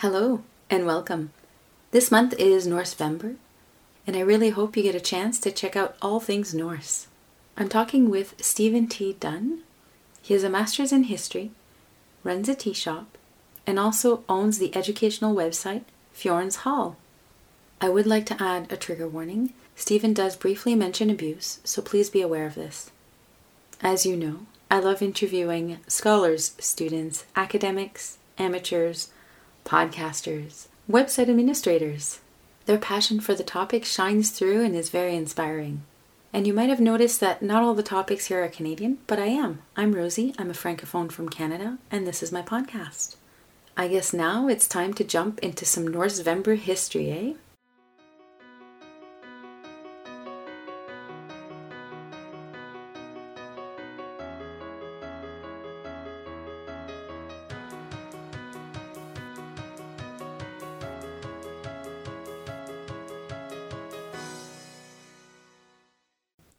Hello and welcome. This month is Norse-vember, and I really hope you get a chance to check out all things Norse. I'm talking with Stephen T. Dunn. He has a master's in history, runs a tea shop, and also owns the educational website Fjorns Hall. I would like to add a trigger warning. Stephen does briefly mention abuse, so please be aware of this. As you know, I love interviewing scholars, students, academics, amateurs, podcasters, website administrators. Their passion for the topic shines through and is very inspiring. And you might have noticed that not all the topics here are Canadian, but I am. I'm Rosie, I'm a francophone from Canada, and this is my podcast. I guess now it's time to jump into some Norse-vember history, eh?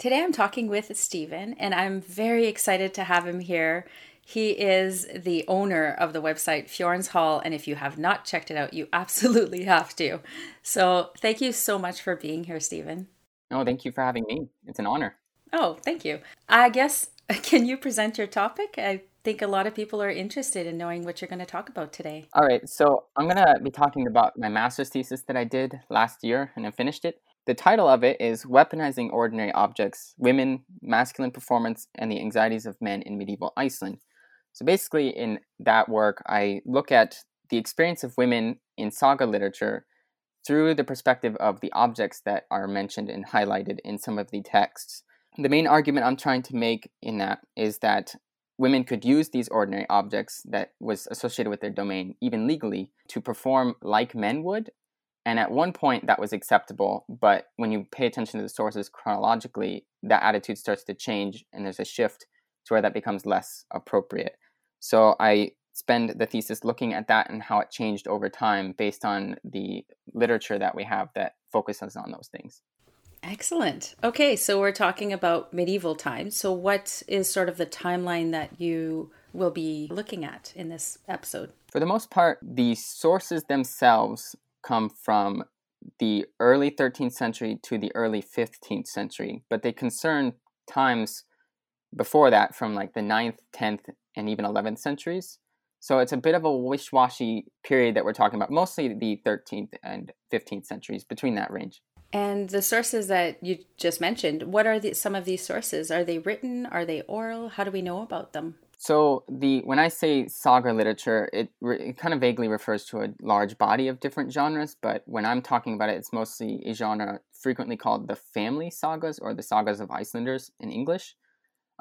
Today I'm talking with Stephen, and I'm very excited to have him here. He is the owner of the website Fjorns Hall, and if you have not checked it out, you absolutely have to. So, thank you so much for being here, Stephen. No, thank you for having me. It's an honor. Oh, thank you. I guess, can you present your topic? I think a lot of people are interested in knowing what you're going to talk about today. All right, so I'm going to be talking about my master's thesis that I did last year and I finished it. The title of it is Weaponizing Ordinary Objects Women, Masculine Performance, and the Anxieties of Men in Medieval Iceland. So basically, in that work, I look at the experience of women in saga literature through the perspective of the objects that are mentioned and highlighted in some of the texts. The main argument I'm trying to make in that is that women could use these ordinary objects that was associated with their domain, even legally, to perform like men would and at one point that was acceptable, but when you pay attention to the sources chronologically, that attitude starts to change and there's a shift to where that becomes less appropriate. So I spend the thesis looking at that and how it changed over time based on the literature that we have that focuses on those things. Excellent. Okay, so we're talking about medieval times. So, what is sort of the timeline that you will be looking at in this episode? For the most part, the sources themselves come from the early 13th century to the early 15th century, but they concern times before that from like the 9th, 10th, and even 11th centuries. So it's a bit of a wish washy period that we're talking about, mostly the 13th and 15th centuries, between that range. And the sources that you just mentioned, what are the, some of these sources? Are they written? Are they oral? How do we know about them? So the when I say saga literature, it, it kind of vaguely refers to a large body of different genres. But when I'm talking about it, it's mostly a genre frequently called the family sagas or the sagas of Icelanders in English.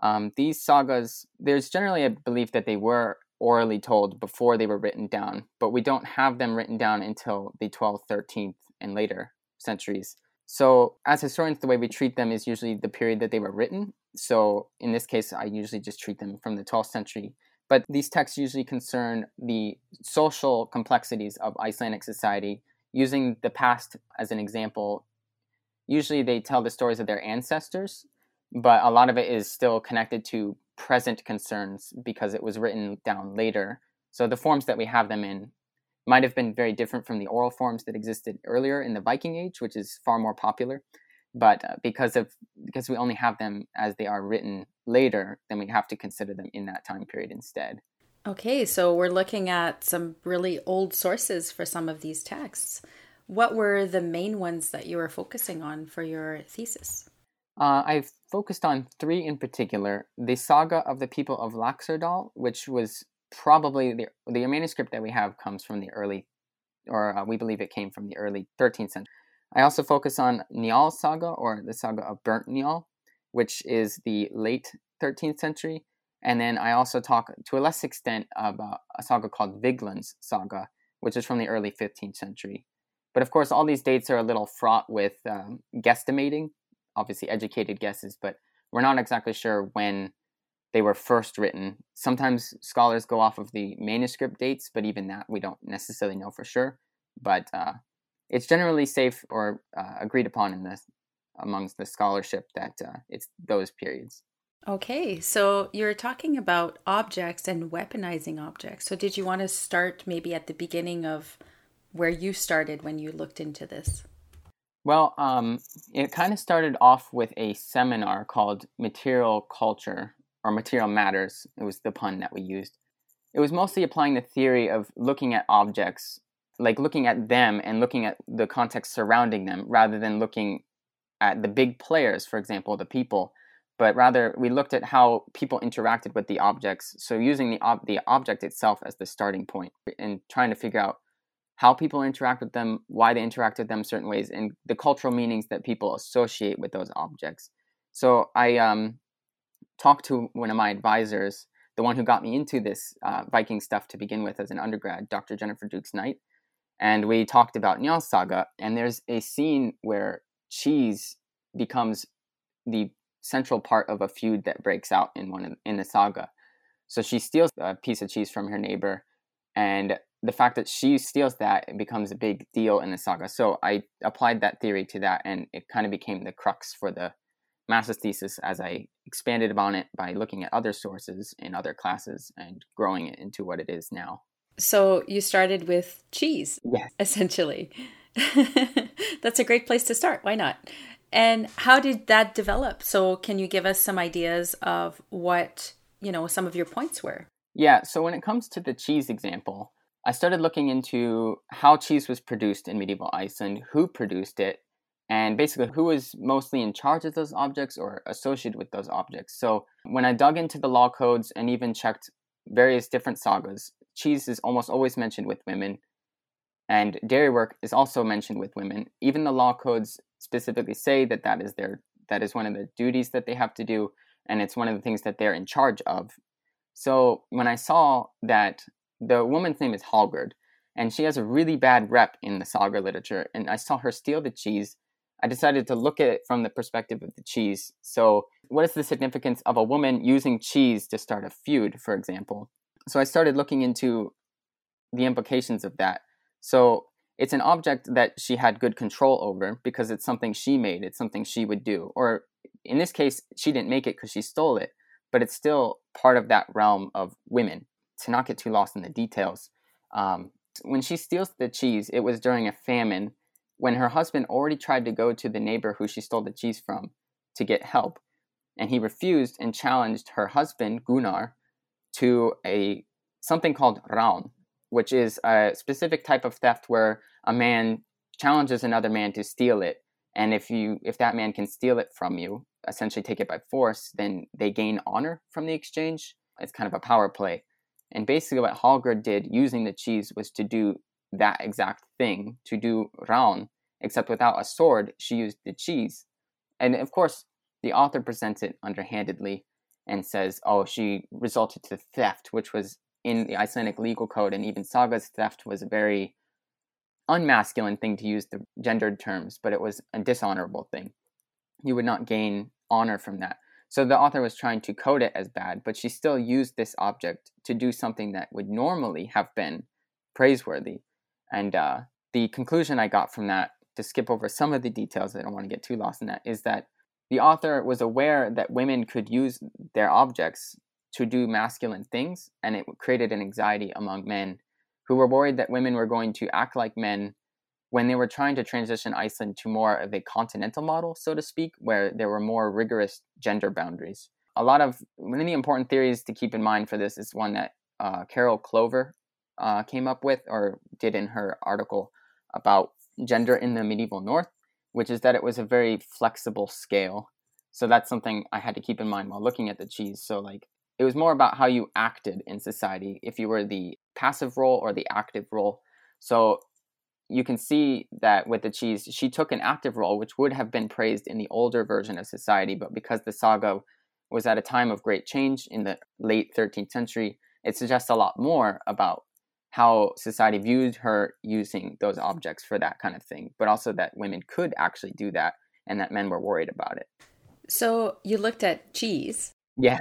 Um, these sagas, there's generally a belief that they were orally told before they were written down, but we don't have them written down until the 12th, 13th, and later centuries. So, as historians, the way we treat them is usually the period that they were written. So, in this case, I usually just treat them from the 12th century. But these texts usually concern the social complexities of Icelandic society, using the past as an example. Usually, they tell the stories of their ancestors, but a lot of it is still connected to present concerns because it was written down later. So, the forms that we have them in might have been very different from the oral forms that existed earlier in the Viking Age, which is far more popular. But uh, because of because we only have them as they are written later, then we have to consider them in that time period instead. Okay, so we're looking at some really old sources for some of these texts. What were the main ones that you were focusing on for your thesis? Uh, I've focused on three in particular. The Saga of the People of Laxardal, which was probably the the manuscript that we have comes from the early, or uh, we believe it came from the early 13th century. I also focus on Njal saga or the saga of Burnt Njal, which is the late 13th century. And then I also talk to a less extent about a saga called Viglund's saga, which is from the early 15th century. But of course, all these dates are a little fraught with um, guesstimating, obviously educated guesses, but we're not exactly sure when they were first written. Sometimes scholars go off of the manuscript dates, but even that we don't necessarily know for sure. But uh, it's generally safe or uh, agreed upon in the amongst the scholarship that uh, it's those periods. Okay, so you're talking about objects and weaponizing objects. So, did you want to start maybe at the beginning of where you started when you looked into this? Well, um, it kind of started off with a seminar called Material Culture or Material Matters. It was the pun that we used. It was mostly applying the theory of looking at objects, like looking at them and looking at the context surrounding them rather than looking at the big players, for example, the people but rather we looked at how people interacted with the objects. So using the ob- the object itself as the starting point and trying to figure out how people interact with them, why they interact with them certain ways, and the cultural meanings that people associate with those objects. So I um, talked to one of my advisors, the one who got me into this uh, Viking stuff to begin with as an undergrad, Dr. Jennifer Dukes Knight, and we talked about Njal Saga. And there's a scene where cheese becomes the central part of a feud that breaks out in one in the saga. So she steals a piece of cheese from her neighbor, and the fact that she steals that becomes a big deal in the saga. So I applied that theory to that, and it kind of became the crux for the master's thesis as I expanded upon it by looking at other sources in other classes and growing it into what it is now. So you started with cheese, yes, essentially. That's a great place to start. Why not? And how did that develop? So, can you give us some ideas of what, you know, some of your points were? Yeah, so when it comes to the cheese example, I started looking into how cheese was produced in medieval Iceland, who produced it, and basically who was mostly in charge of those objects or associated with those objects. So when I dug into the law codes and even checked various different sagas, cheese is almost always mentioned with women, and dairy work is also mentioned with women. Even the law codes specifically say that that is their that is one of the duties that they have to do and it's one of the things that they're in charge of so when i saw that the woman's name is Hallgerd, and she has a really bad rep in the saga literature and i saw her steal the cheese i decided to look at it from the perspective of the cheese. So what is the significance of a woman using cheese to start a feud for example? So i started looking into the implications of that. So it's an object that she had good control over because it's something she made it's something she would do. Or in this case she didn't make it because she stole it but it's still part of that realm of women to not get too lost in the details. Um, when she steals the cheese it was during a famine when her husband already tried to go to the neighbor who she stole the cheese from to get help and he refused and challenged her husband gunnar to a something called raun which is a specific type of theft where a man challenges another man to steal it and if you if that man can steal it from you essentially take it by force then they gain honor from the exchange. It's kind of a power play. And basically what Hallgerd did using the cheese was to do that exact thing to do raun except without a sword she used the cheese and of course the author presents it underhandedly and says oh she resulted to theft which was in the Icelandic legal code and even Saga's theft was a very unmasculine thing to use the gendered terms, but it was a dishonorable thing. You would not gain honor from that. So the author was trying to code it as bad, but she still used this object to do something that would normally have been praiseworthy. And uh, the conclusion I got from that, to skip over some of the details, I don't want to get too lost in that, is that the author was aware that women could use their objects to do masculine things, and it created an anxiety among men who were worried that women were going to act like men when they were trying to transition Iceland to more of a continental model, so to speak, where there were more rigorous gender boundaries. A lot of one of the important theories to keep in mind for this is one that uh, Carol Clover uh, came up with or did in her article about gender in the medieval North, which is that it was a very flexible scale. So that's something I had to keep in mind while looking at the cheese. So, like, it was more about how you acted in society if you were the passive role or the active role so you can see that with the cheese she took an active role which would have been praised in the older version of society but because the saga was at a time of great change in the late 13th century it suggests a lot more about how society viewed her using those objects for that kind of thing but also that women could actually do that and that men were worried about it so you looked at cheese yeah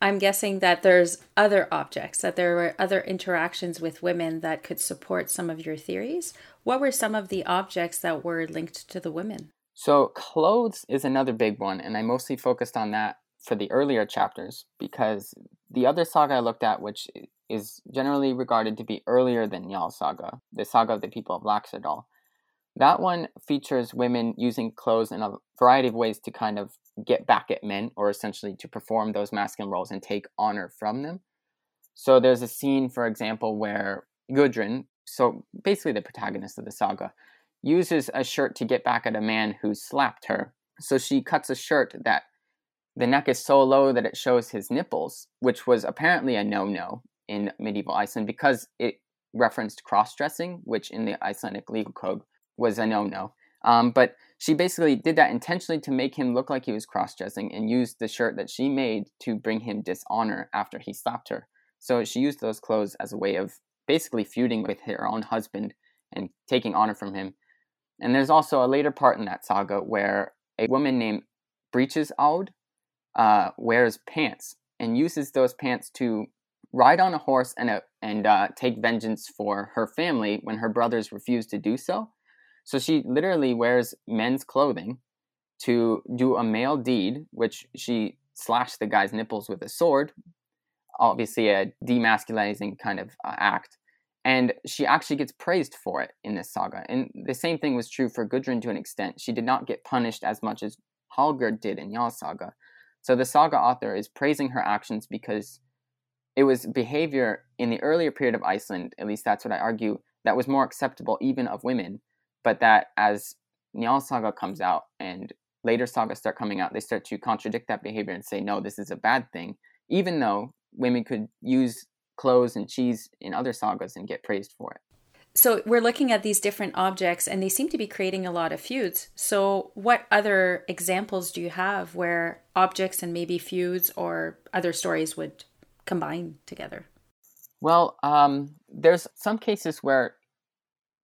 I'm guessing that there's other objects, that there were other interactions with women that could support some of your theories. What were some of the objects that were linked to the women? So, clothes is another big one, and I mostly focused on that for the earlier chapters because the other saga I looked at, which is generally regarded to be earlier than Njal saga, the saga of the people of Laxardal, that one features women using clothes in a variety of ways to kind of get back at men or essentially to perform those masculine roles and take honor from them. So there's a scene, for example, where Gudrun, so basically the protagonist of the saga, uses a shirt to get back at a man who slapped her. So she cuts a shirt that the neck is so low that it shows his nipples, which was apparently a no no in medieval Iceland because it referenced cross dressing, which in the Icelandic legal code was a no no. Um, but she basically did that intentionally to make him look like he was cross dressing and used the shirt that she made to bring him dishonor after he slapped her. So she used those clothes as a way of basically feuding with her own husband and taking honor from him. And there's also a later part in that saga where a woman named Breeches Aud uh, wears pants and uses those pants to ride on a horse and, a, and uh, take vengeance for her family when her brothers refuse to do so. So she literally wears men's clothing to do a male deed, which she slashed the guy's nipples with a sword, obviously a demasculizing kind of uh, act. And she actually gets praised for it in this saga. And the same thing was true for Gudrun to an extent. She did not get punished as much as Hallgerd did in Njal saga. So the saga author is praising her actions because it was behavior in the earlier period of Iceland, at least that's what I argue, that was more acceptable even of women but that as Njal Saga comes out and later sagas start coming out, they start to contradict that behavior and say, no, this is a bad thing, even though women could use clothes and cheese in other sagas and get praised for it. So we're looking at these different objects and they seem to be creating a lot of feuds. So what other examples do you have where objects and maybe feuds or other stories would combine together? Well, um, there's some cases where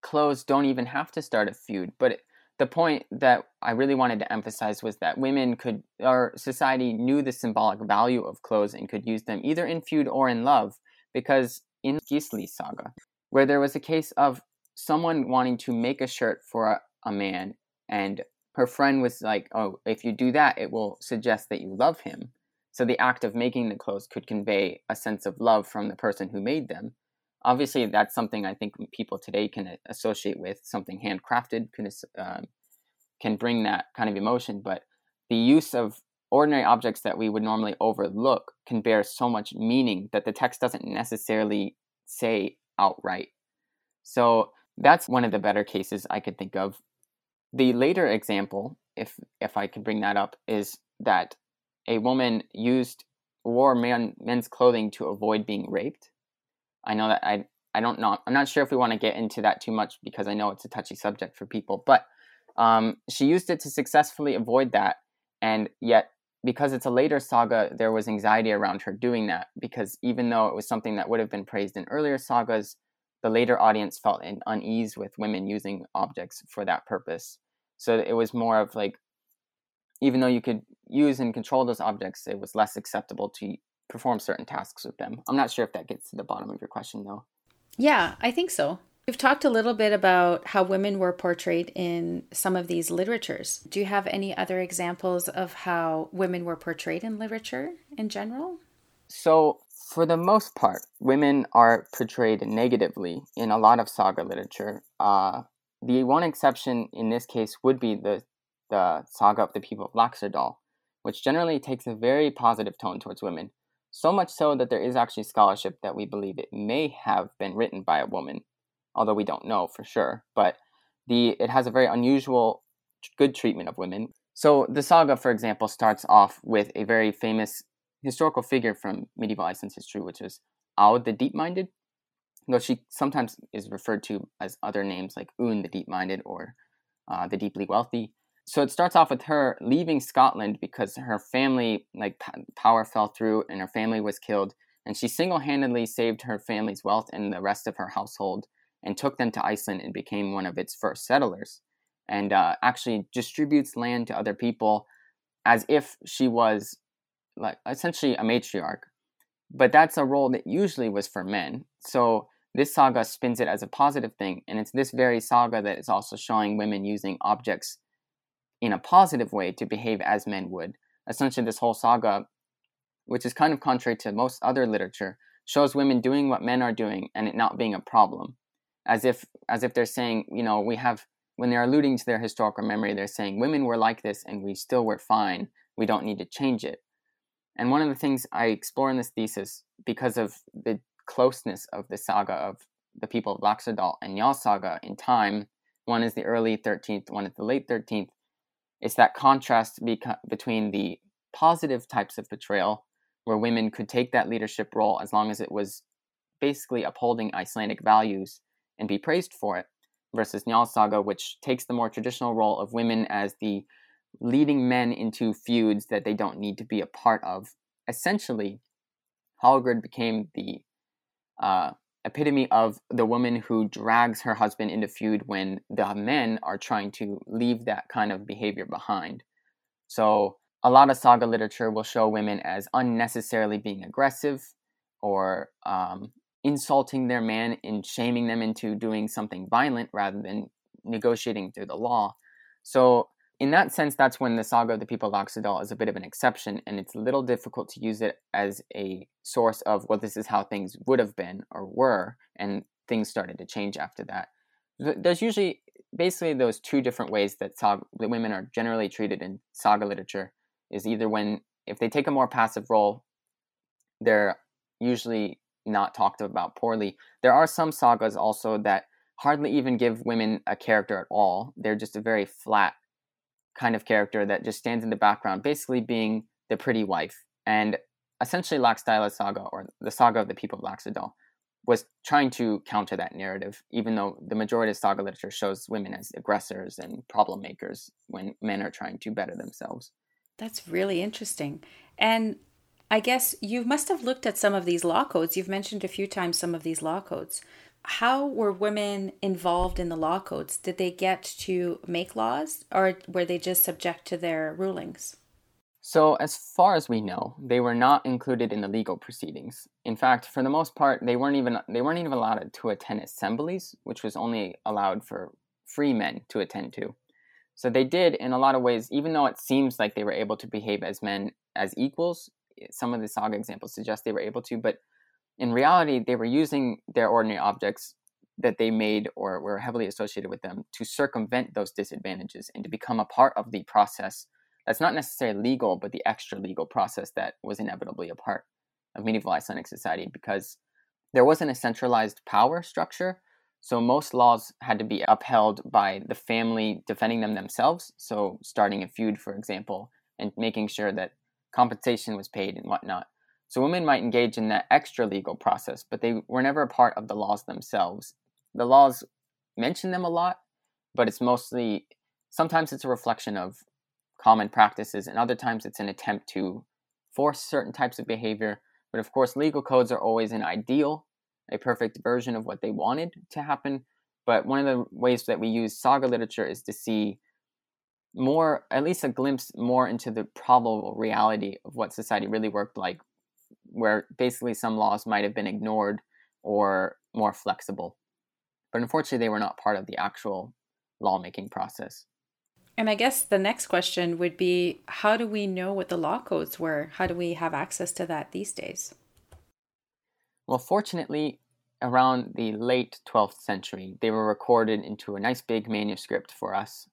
clothes don't even have to start a feud. But the point that I really wanted to emphasize was that women could, our society knew the symbolic value of clothes and could use them either in feud or in love. Because in Gisli saga, where there was a case of someone wanting to make a shirt for a, a man, and her friend was like, Oh, if you do that, it will suggest that you love him. So the act of making the clothes could convey a sense of love from the person who made them obviously that's something I think people today can associate with something handcrafted can uh, can bring that kind of emotion. But the use of ordinary objects that we would normally overlook can bear so much meaning that the text doesn't necessarily say outright. So that's one of the better cases I could think of. The later example, if if I could bring that up, is that a woman used wore men, men's clothing to avoid being raped I know that I I don't know. I'm not sure if we want to get into that too much because I know it's a touchy subject for people. But um, she used it to successfully avoid that, and yet because it's a later saga, there was anxiety around her doing that because even though it was something that would have been praised in earlier sagas, the later audience felt an unease with women using objects for that purpose. So it was more of like, even though you could use and control those objects, it was less acceptable to perform certain tasks with them. I'm not sure if that gets to the bottom of your question though. Yeah, I think so. We've talked a little bit about how women were portrayed in some of these literatures. Do you have any other examples of how women were portrayed in literature in general? So, for the most part, women are portrayed negatively in a lot of saga literature. Uh, the one exception in this case would be the, the saga of the people of Laxardal, which generally takes a very positive tone towards women. So much so that there is actually scholarship that we believe it may have been written by a woman, although we don't know for sure. But the it has a very unusual, good treatment of women. So the saga, for example, starts off with a very famous historical figure from medieval Iceland's history, which is Aud the Deep-Minded, though she sometimes is referred to as other names like Unn the Deep-Minded or uh, the Deeply Wealthy so it starts off with her leaving Scotland because her family like power fell through and her family was killed and she single-handedly saved her family's wealth and the rest of her household and took them to Iceland and became one of its first settlers and uh, actually distributes land to other people as if she was like essentially a matriarch. But that's a role that usually was for men. So this saga spins it as a positive thing and it's this very saga that is also showing women using objects in a positive way to behave as men would. essentially this whole saga, which is kind of contrary to most other literature, shows women doing what men are doing and it not being a problem, as if as if they're saying, you know, we have when they're alluding to their historical memory, they're saying women were like this and we still were fine. We don't need to change it. And one of the things I explore in this thesis, because of the closeness of the saga of the people of Laxdal and Njal saga in time, one is the early 13th, one is the late 13th, it's that contrast beca- between the positive types of betrayal, where women could take that leadership role as long as it was basically upholding Icelandic values and be praised for it, versus Njal saga, which takes the more traditional role of women as the leading men into feuds that they don't need to be a part of. Essentially, Hallgerd became the uh, epitome of the woman who drags her husband into feud when the men are trying to leave that kind of behavior behind. So, a lot of saga literature will show women as unnecessarily being aggressive or um, insulting their man and shaming them into doing something violent rather than negotiating through the law. So, in that sense, that's when the saga of the people of Laxdal is a bit of an exception, and it's a little difficult to use it as a source of, well, this is how things would have been or were, and things started to change after that. There's usually basically those two different ways that saga, that women are generally treated in saga literature is either when if they take a more passive role, they're usually not talked about poorly. There are some sagas also that hardly even give women a character at all. They're just a very flat kind of character that just stands in the background, basically being the pretty wife. And essentially, Laxdæla saga, or the saga of the people of Laxdal, was trying to counter that narrative, even though the majority of saga literature shows women as aggressors and problem makers when men are trying to better themselves. That's really interesting. And I guess you must have looked at some of these law codes. You've mentioned a few times some of these law codes how were women involved in the law codes? Did they get to make laws or were they just subject to their rulings? So, as far as we know, they were not included in the legal proceedings. In fact, for the most part, they weren't even they weren't even allowed to attend assemblies, which was only allowed for free men to attend to. So they did, in a lot of ways, even though it seems like they were able to behave as men as equals. Some of the saga examples suggest they were able to, but in reality, they were using their ordinary objects that they made or were heavily associated with them to circumvent those disadvantages and to become a part of the process that's not necessarily legal, but the extra legal process that was inevitably a part of medieval Icelandic society because there wasn't a centralized power structure. So most laws had to be upheld by the family defending them themselves. So starting a feud, for example, and making sure that compensation was paid and whatnot. So women might engage in that extra legal process, but they were never a part of the laws themselves. The laws mention them a lot, but it's mostly sometimes it's a reflection of common practices, and other times it's an attempt to force certain types of behavior. But of course, legal codes are always an ideal, a perfect version of what they wanted to happen. But one of the ways that we use saga literature is to see more, at least a glimpse more into the probable reality of what society really worked like where basically some laws might have been ignored or more flexible. But unfortunately, they were not part of the actual lawmaking process. And I guess the next question would be how do we know what the law codes were? How do we have access to that these days? Well, fortunately, around the late 12th century, they were recorded into a nice big manuscript for us.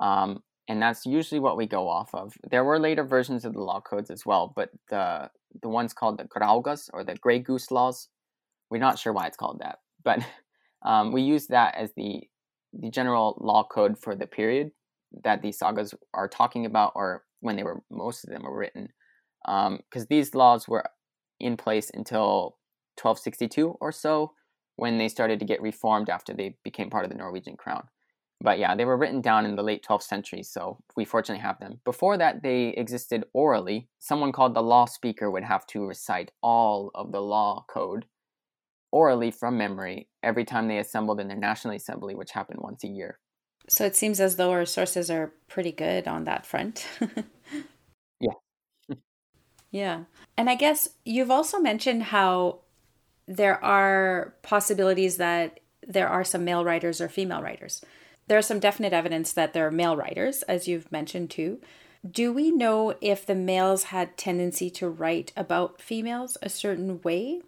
Um, and that's usually what we go off of. There were later versions of the law codes as well, but the the one's called the Graugas or the Grey Goose laws. We're not sure why it's called that, but um, we use that as the the general law code for the period that these sagas are talking about, or when they were most of them were written, because um, these laws were in place until 1262 or so, when they started to get reformed after they became part of the Norwegian crown. But yeah, they were written down in the late 12th century, so we fortunately have them. Before that, they existed orally. Someone called the law speaker would have to recite all of the law code orally from memory every time they assembled in their National Assembly, which happened once a year. So it seems as though our sources are pretty good on that front. yeah. yeah. And I guess you've also mentioned how there are possibilities that there are some male writers or female writers. There's some definite evidence that there are male writers, as you've mentioned too. Do we know if the males had tendency to write about females a certain way?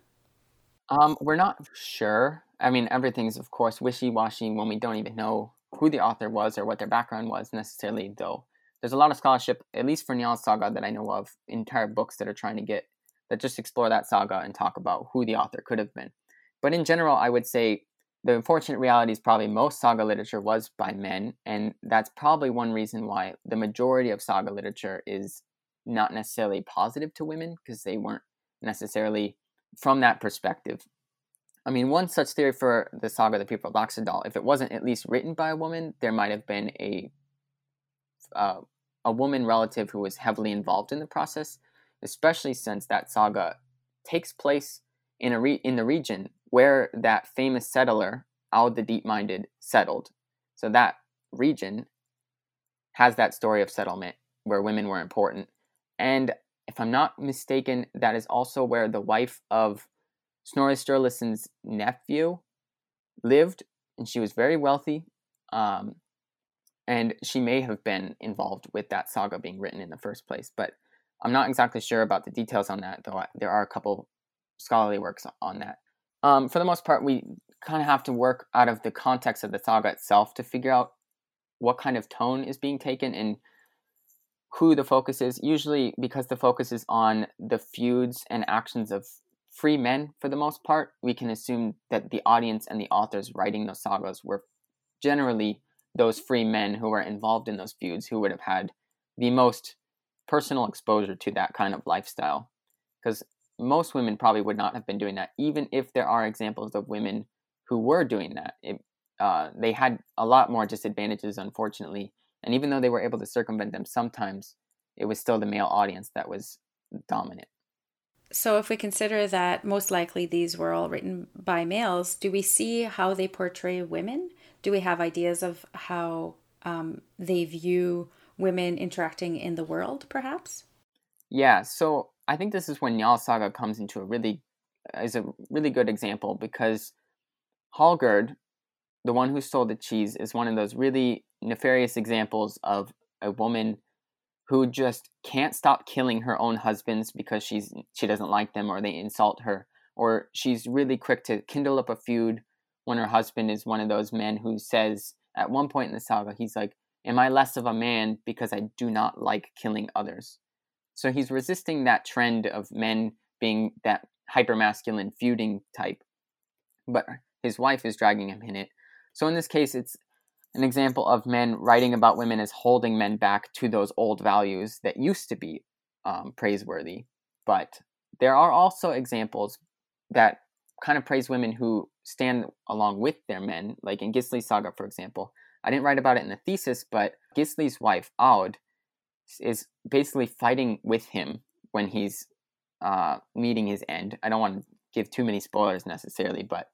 Um, we're not sure. I mean, everything's of course wishy-washy when we don't even know who the author was or what their background was necessarily. Though there's a lot of scholarship, at least for Njal Saga, that I know of, entire books that are trying to get that just explore that saga and talk about who the author could have been. But in general, I would say the unfortunate reality is probably most saga literature was by men, and that's probably one reason why the majority of saga literature is not necessarily positive to women because they weren't necessarily from that perspective. I mean, one such theory for the saga The People of Laxdal, if it wasn't at least written by a woman, there might have been a uh, a woman relative who was heavily involved in the process, especially since that saga takes place in a re- in the region where that famous settler, Aud the Deep Minded, settled. So that region has that story of settlement where women were important. And if I'm not mistaken, that is also where the wife of Snorri Sturluson's nephew lived, and she was very wealthy. Um, and she may have been involved with that saga being written in the first place, but I'm not exactly sure about the details on that, though there are a couple scholarly works on that. Um, for the most part, we kind of have to work out of the context of the saga itself to figure out what kind of tone is being taken and who the focus is. Usually, because the focus is on the feuds and actions of free men for the most part, we can assume that the audience and the authors writing those sagas were generally those free men who were involved in those feuds who would have had the most personal exposure to that kind of lifestyle. Because most women probably would not have been doing that, even if there are examples of women who were doing that. It, uh, they had a lot more disadvantages, unfortunately. And even though they were able to circumvent them sometimes, it was still the male audience that was dominant. So, if we consider that most likely these were all written by males, do we see how they portray women? Do we have ideas of how um, they view women interacting in the world, perhaps? Yeah, so I think this is when Njal Saga comes into a really is a really good example because Hallgerd, the one who stole the cheese, is one of those really nefarious examples of a woman who just can't stop killing her own husbands because she's she doesn't like them or they insult her or she's really quick to kindle up a feud when her husband is one of those men who says at one point in the saga he's like am i less of a man because i do not like killing others so he's resisting that trend of men being that hypermasculine feuding type but his wife is dragging him in it so in this case it's an example of men writing about women as holding men back to those old values that used to be um, praiseworthy. But there are also examples that kind of praise women who stand along with their men, like in Gisli's saga, for example. I didn't write about it in the thesis, but Gisli's wife, Aud, is basically fighting with him when he's uh, meeting his end. I don't want to give too many spoilers necessarily, but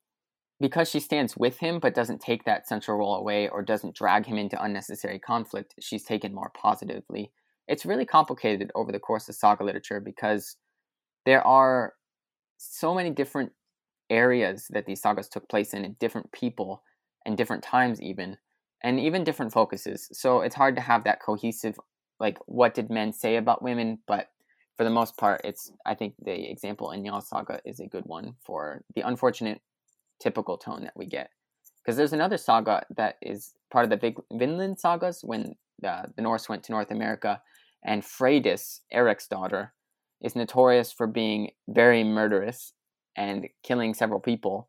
because she stands with him but doesn't take that central role away or doesn't drag him into unnecessary conflict, she's taken more positively. It's really complicated over the course of saga literature because there are so many different areas that these sagas took place in, and different people, and different times, even, and even different focuses. So it's hard to have that cohesive, like, what did men say about women? But for the most part, it's I think the example in Njal Saga is a good one for the unfortunate typical tone that we get. Because there's another saga that is part of the big Vinland sagas when the, the Norse went to North America, and Freydis, Eric's daughter, is notorious for being very murderous and killing several people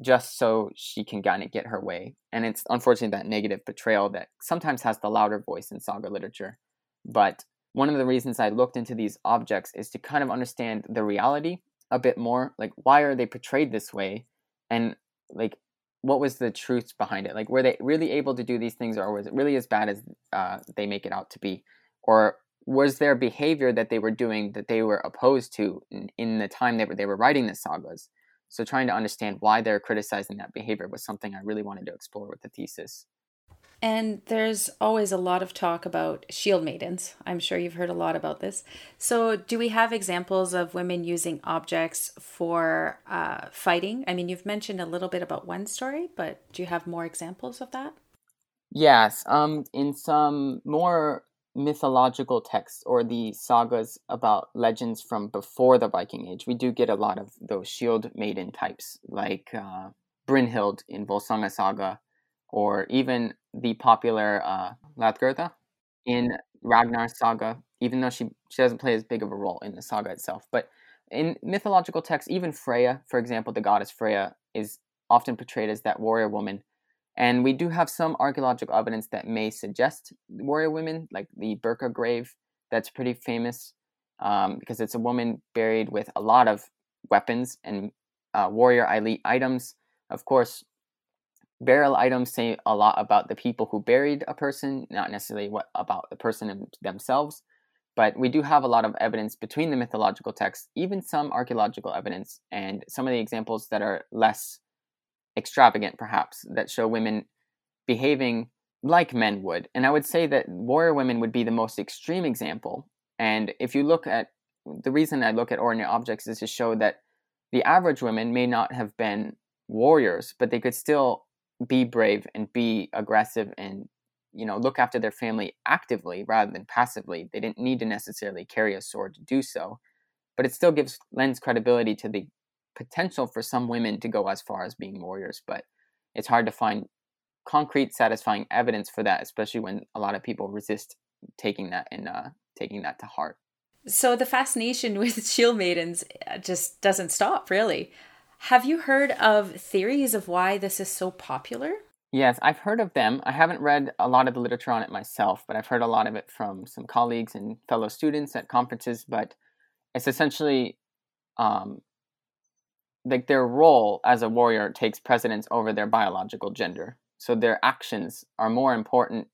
just so she can kind of get her way. And it's unfortunately that negative portrayal that sometimes has the louder voice in saga literature. But one of the reasons I looked into these objects is to kind of understand the reality a bit more. Like, why are they portrayed this way? and like what was the truth behind it like were they really able to do these things or was it really as bad as uh, they make it out to be or was there behavior that they were doing that they were opposed to in, in the time were, they were writing the sagas so trying to understand why they're criticizing that behavior was something i really wanted to explore with the thesis and there's always a lot of talk about shield maidens. I'm sure you've heard a lot about this. So, do we have examples of women using objects for uh, fighting? I mean, you've mentioned a little bit about one story, but do you have more examples of that? Yes. Um, in some more mythological texts or the sagas about legends from before the Viking Age, we do get a lot of those shield maiden types, like uh, Brynhild in Volsunga Saga, or even the popular uh, in Ragnar's Saga, even though she, she doesn't play as big of a role in the saga itself. But in mythological texts, even Freya, for example, the goddess Freya, is often portrayed as that warrior woman and we do have some archaeological evidence that may suggest warrior women, like the Birka grave, that's pretty famous um, because it's a woman buried with a lot of weapons and uh, warrior elite items. Of course, burial items say a lot about the people who buried a person, not necessarily what about the person themselves. But we do have a lot of evidence between the mythological texts, even some archaeological evidence, and some of the examples that are less extravagant, perhaps, that show women behaving like men would. And I would say that warrior women would be the most extreme example. And if you look at the reason I look at ordinary objects is to show that the average women may not have been warriors, but they could still be brave and be aggressive and you know look after their family actively rather than passively. They didn't need to necessarily carry a sword to do so, but it still gives lends credibility to the potential for some women to go as far as being warriors, but it's hard to find concrete, satisfying evidence for that, especially when a lot of people resist taking that and uh, taking that to heart. So the fascination with shield maidens uh, just doesn't stop, really. Have you heard of theories of why this is so popular? Yes, I've heard of them. I haven't read a lot of the literature on it myself, but I've heard a lot of it from some colleagues and fellow students at conferences. But it's essentially um, like their role as a warrior takes precedence over their biological gender. So their actions are more important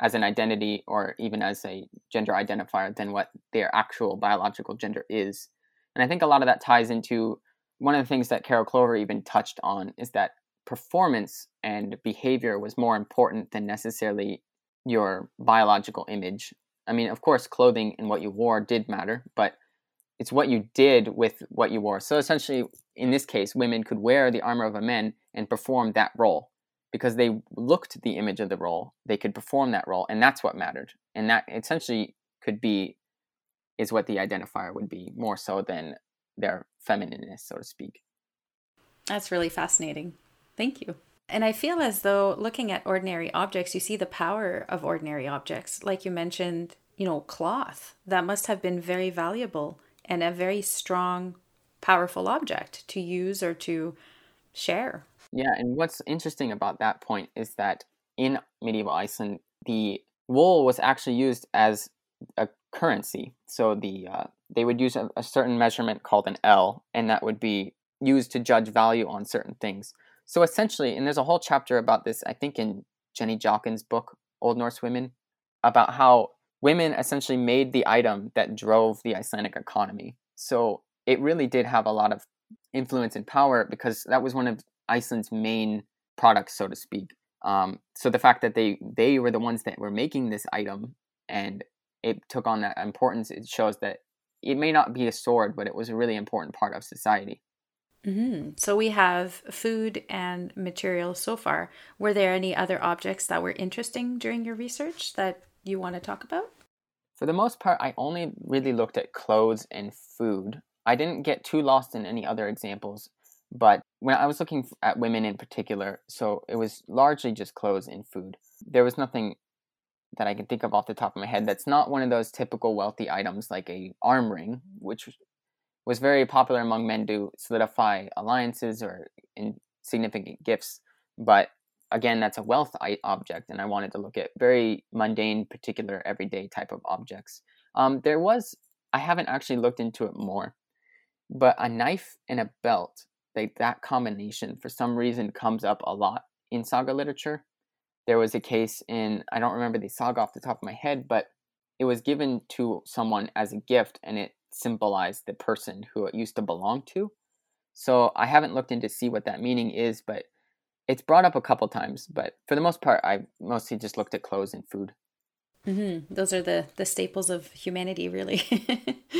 as an identity or even as a gender identifier than what their actual biological gender is. And I think a lot of that ties into one of the things that Carol Clover even touched on is that performance and behavior was more important than necessarily your biological image. I mean, of course, clothing and what you wore did matter, but it's what you did with what you wore. So essentially, in this case, women could wear the armor of a man and perform that role because they looked the image of the role. They could perform that role, and that's what mattered. And that essentially could be is what the identifier would be more so than their feminineness, so to speak. That's really fascinating. Thank you. And I feel as though looking at ordinary objects, you see the power of ordinary objects. Like you mentioned, you know, cloth. That must have been very valuable and a very strong, powerful object to use or to share. Yeah, and what's interesting about that point is that in medieval Iceland, the wool was actually used as a currency. So the uh, they would use a, a certain measurement called an ell, and that would be used to judge value on certain things. So essentially, and there's a whole chapter about this, I think, in Jenny Jochens' book, Old Norse Women, about how women essentially made the item that drove the Icelandic economy. So it really did have a lot of influence and power because that was one of Iceland's main products, so to speak. Um, so the fact that they they were the ones that were making this item and it took on that importance, it shows that it may not be a sword, but it was a really important part of society. Mm-hmm. So we have food and materials so far. Were there any other objects that were interesting during your research that you want to talk about? For the most part, I only really looked at clothes and food. I didn't get too lost in any other examples, but when I was looking at women in particular, so it was largely just clothes and food. There was nothing that I can think of off the top of my head that's not one of those typical wealthy items like a arm ring, which was very popular among men to solidify alliances or in significant gifts. But again, that's a wealth object, and I wanted to look at very mundane, particular, everyday type of objects. Um, there was, I haven't actually looked into it more, but a knife and a belt, like that combination, for some reason, comes up a lot in saga literature. There was a case in, I don't remember the saga off the top of my head, but it was given to someone as a gift, and it symbolized the person who it used to belong to. So I haven't looked into see what that meaning is, but it's brought up a couple times, but for the most part, I mostly just looked at clothes and food. Mm-hmm. Those are the the staples of humanity, really.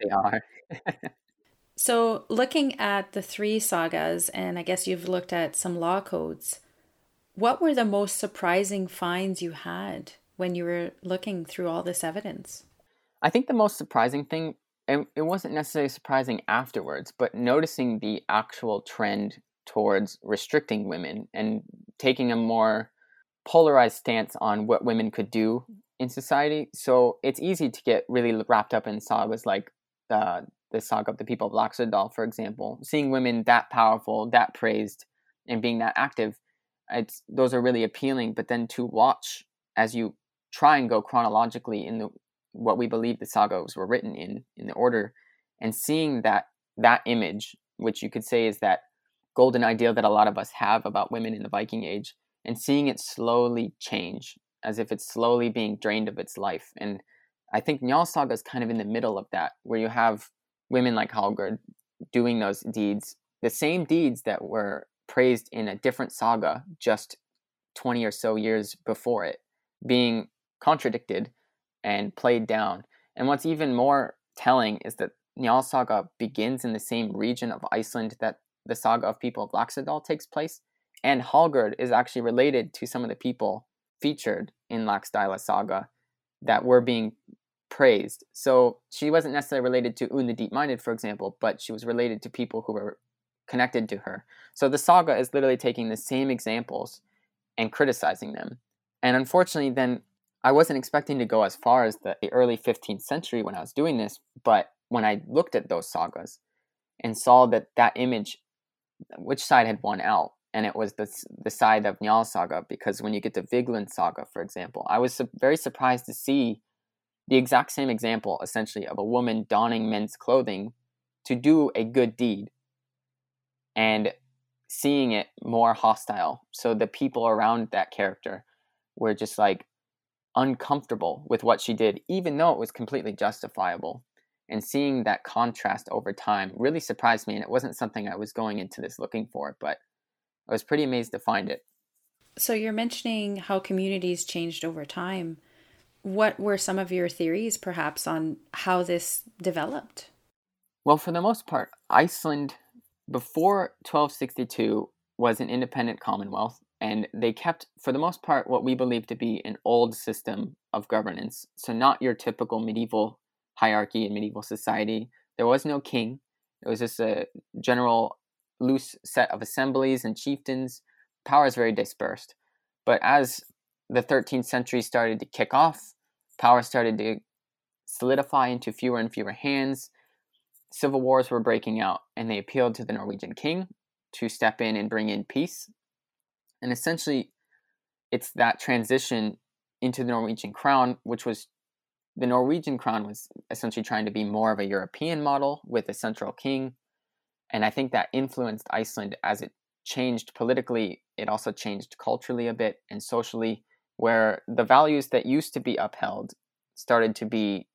they are. so, looking at the three sagas, and I guess you've looked at some law codes. What were the most surprising finds you had when you were looking through all this evidence? I think the most surprising thing, and it wasn't necessarily surprising afterwards, but noticing the actual trend towards restricting women and taking a more polarized stance on what women could do in society. So it's easy to get really wrapped up in sagas like the the saga of the people of Laxerdal, for example. Seeing women that powerful, that praised, and being that active, it's those are really appealing. But then to watch as you try and go chronologically in the what we believe the sagas were written in in the order, and seeing that that image, which you could say is that golden ideal that a lot of us have about women in the Viking Age, and seeing it slowly change as if it's slowly being drained of its life. And I think Njal Saga is kind of in the middle of that, where you have women like Hallgerd doing those deeds, the same deeds that were praised in a different saga just 20 or so years before it, being contradicted and played down. And what's even more telling is that Njal Saga begins in the same region of Iceland that the saga of people of Laxdal takes place. And Hallgerd is actually related to some of the people featured in Laxdaela saga that were being praised. So she wasn't necessarily related to Unn the Deep Minded, for example, but she was related to people who were connected to her. So the saga is literally taking the same examples and criticizing them. And unfortunately, then I wasn't expecting to go as far as the early 15th century when I was doing this, but when I looked at those sagas and saw that that image which side had won out, and it was the the side of Njal Saga because when you get to Viglund's Saga, for example, I was su- very surprised to see the exact same example, essentially, of a woman donning men's clothing to do a good deed, and seeing it more hostile. So the people around that character were just like uncomfortable with what she did, even though it was completely justifiable. And seeing that contrast over time really surprised me and it wasn't something i was going into this looking for but i was pretty amazed to find it. So you're mentioning how communities changed over time. What were some of your theories perhaps on how this developed? Well for the most part iceland before 1262 was an independent commonwealth and they kept for the most part what we believe to be an old system of governance so not your typical medieval hierarchy in medieval society. There was no king. It was just a general loose set of assemblies and chieftains. Power is very dispersed. But as the 13th century started to kick off, power started to solidify into fewer and fewer hands. Civil wars were breaking out, and they appealed to the Norwegian king to step in and bring in peace. And essentially, it's that transition into the Norwegian crown, which was the Norwegian crown was essentially trying to be more of a European model with a central king. And I think that influenced Iceland as it changed politically. It also changed culturally a bit and socially, where the values that used to be upheld started to be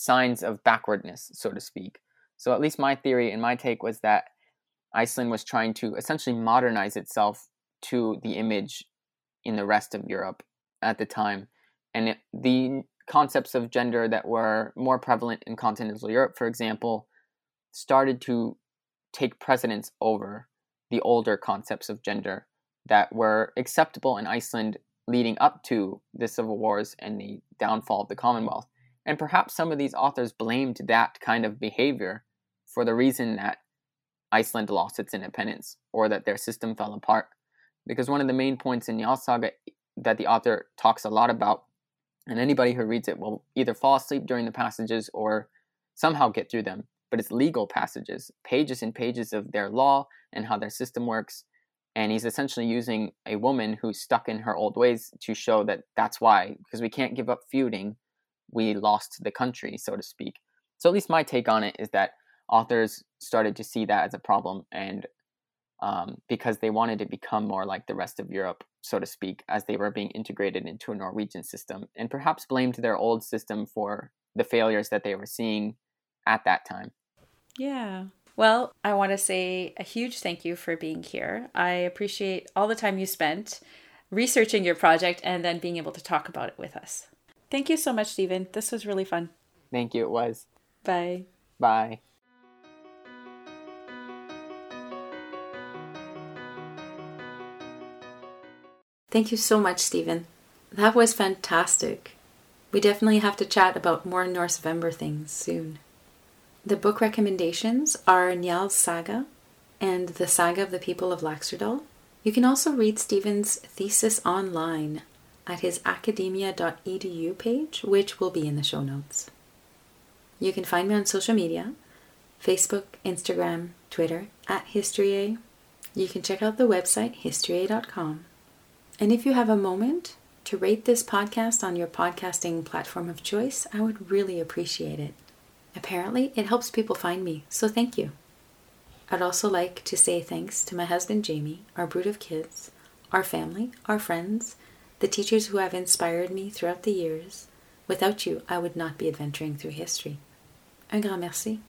signs of backwardness, so to speak. So, at least my theory and my take was that Iceland was trying to essentially modernize itself to the image in the rest of Europe at the time. And it, the concepts of gender that were more prevalent in continental Europe, for example, started to take precedence over the older concepts of gender that were acceptable in Iceland leading up to the civil wars and the downfall of the Commonwealth. And perhaps some of these authors blamed that kind of behavior for the reason that Iceland lost its independence or that their system fell apart. Because one of the main points in Njal Saga that the author talks a lot about and anybody who reads it will either fall asleep during the passages or somehow get through them. But it's legal passages, pages and pages of their law and how their system works. And he's essentially using a woman who's stuck in her old ways to show that that's why, because we can't give up feuding, we lost the country, so to speak. So, at least my take on it is that authors started to see that as a problem and um, because they wanted to become more like the rest of Europe, so to speak, as they were being integrated into a Norwegian system, and perhaps blamed their old system for the failures that they were seeing at that time. Yeah. Well, I want to say a huge thank you for being here. I appreciate all the time you spent researching your project and then being able to talk about it with us. Thank you so much, Stephen. This was really fun. Thank you. It was. Bye. Bye. Thank you so much, Stephen. That was fantastic. We definitely have to chat about more Norse-vember things soon. The book recommendations are Njal's Saga and The Saga of the People of Laxardal. You can also read Stephen's thesis online at his academia.edu page, which will be in the show notes. You can find me on social media Facebook, Instagram, Twitter at HistoryA. You can check out the website history.com. And if you have a moment to rate this podcast on your podcasting platform of choice, I would really appreciate it. Apparently, it helps people find me, so thank you. I'd also like to say thanks to my husband Jamie, our brood of kids, our family, our friends, the teachers who have inspired me throughout the years. Without you, I would not be adventuring through history. Un grand merci.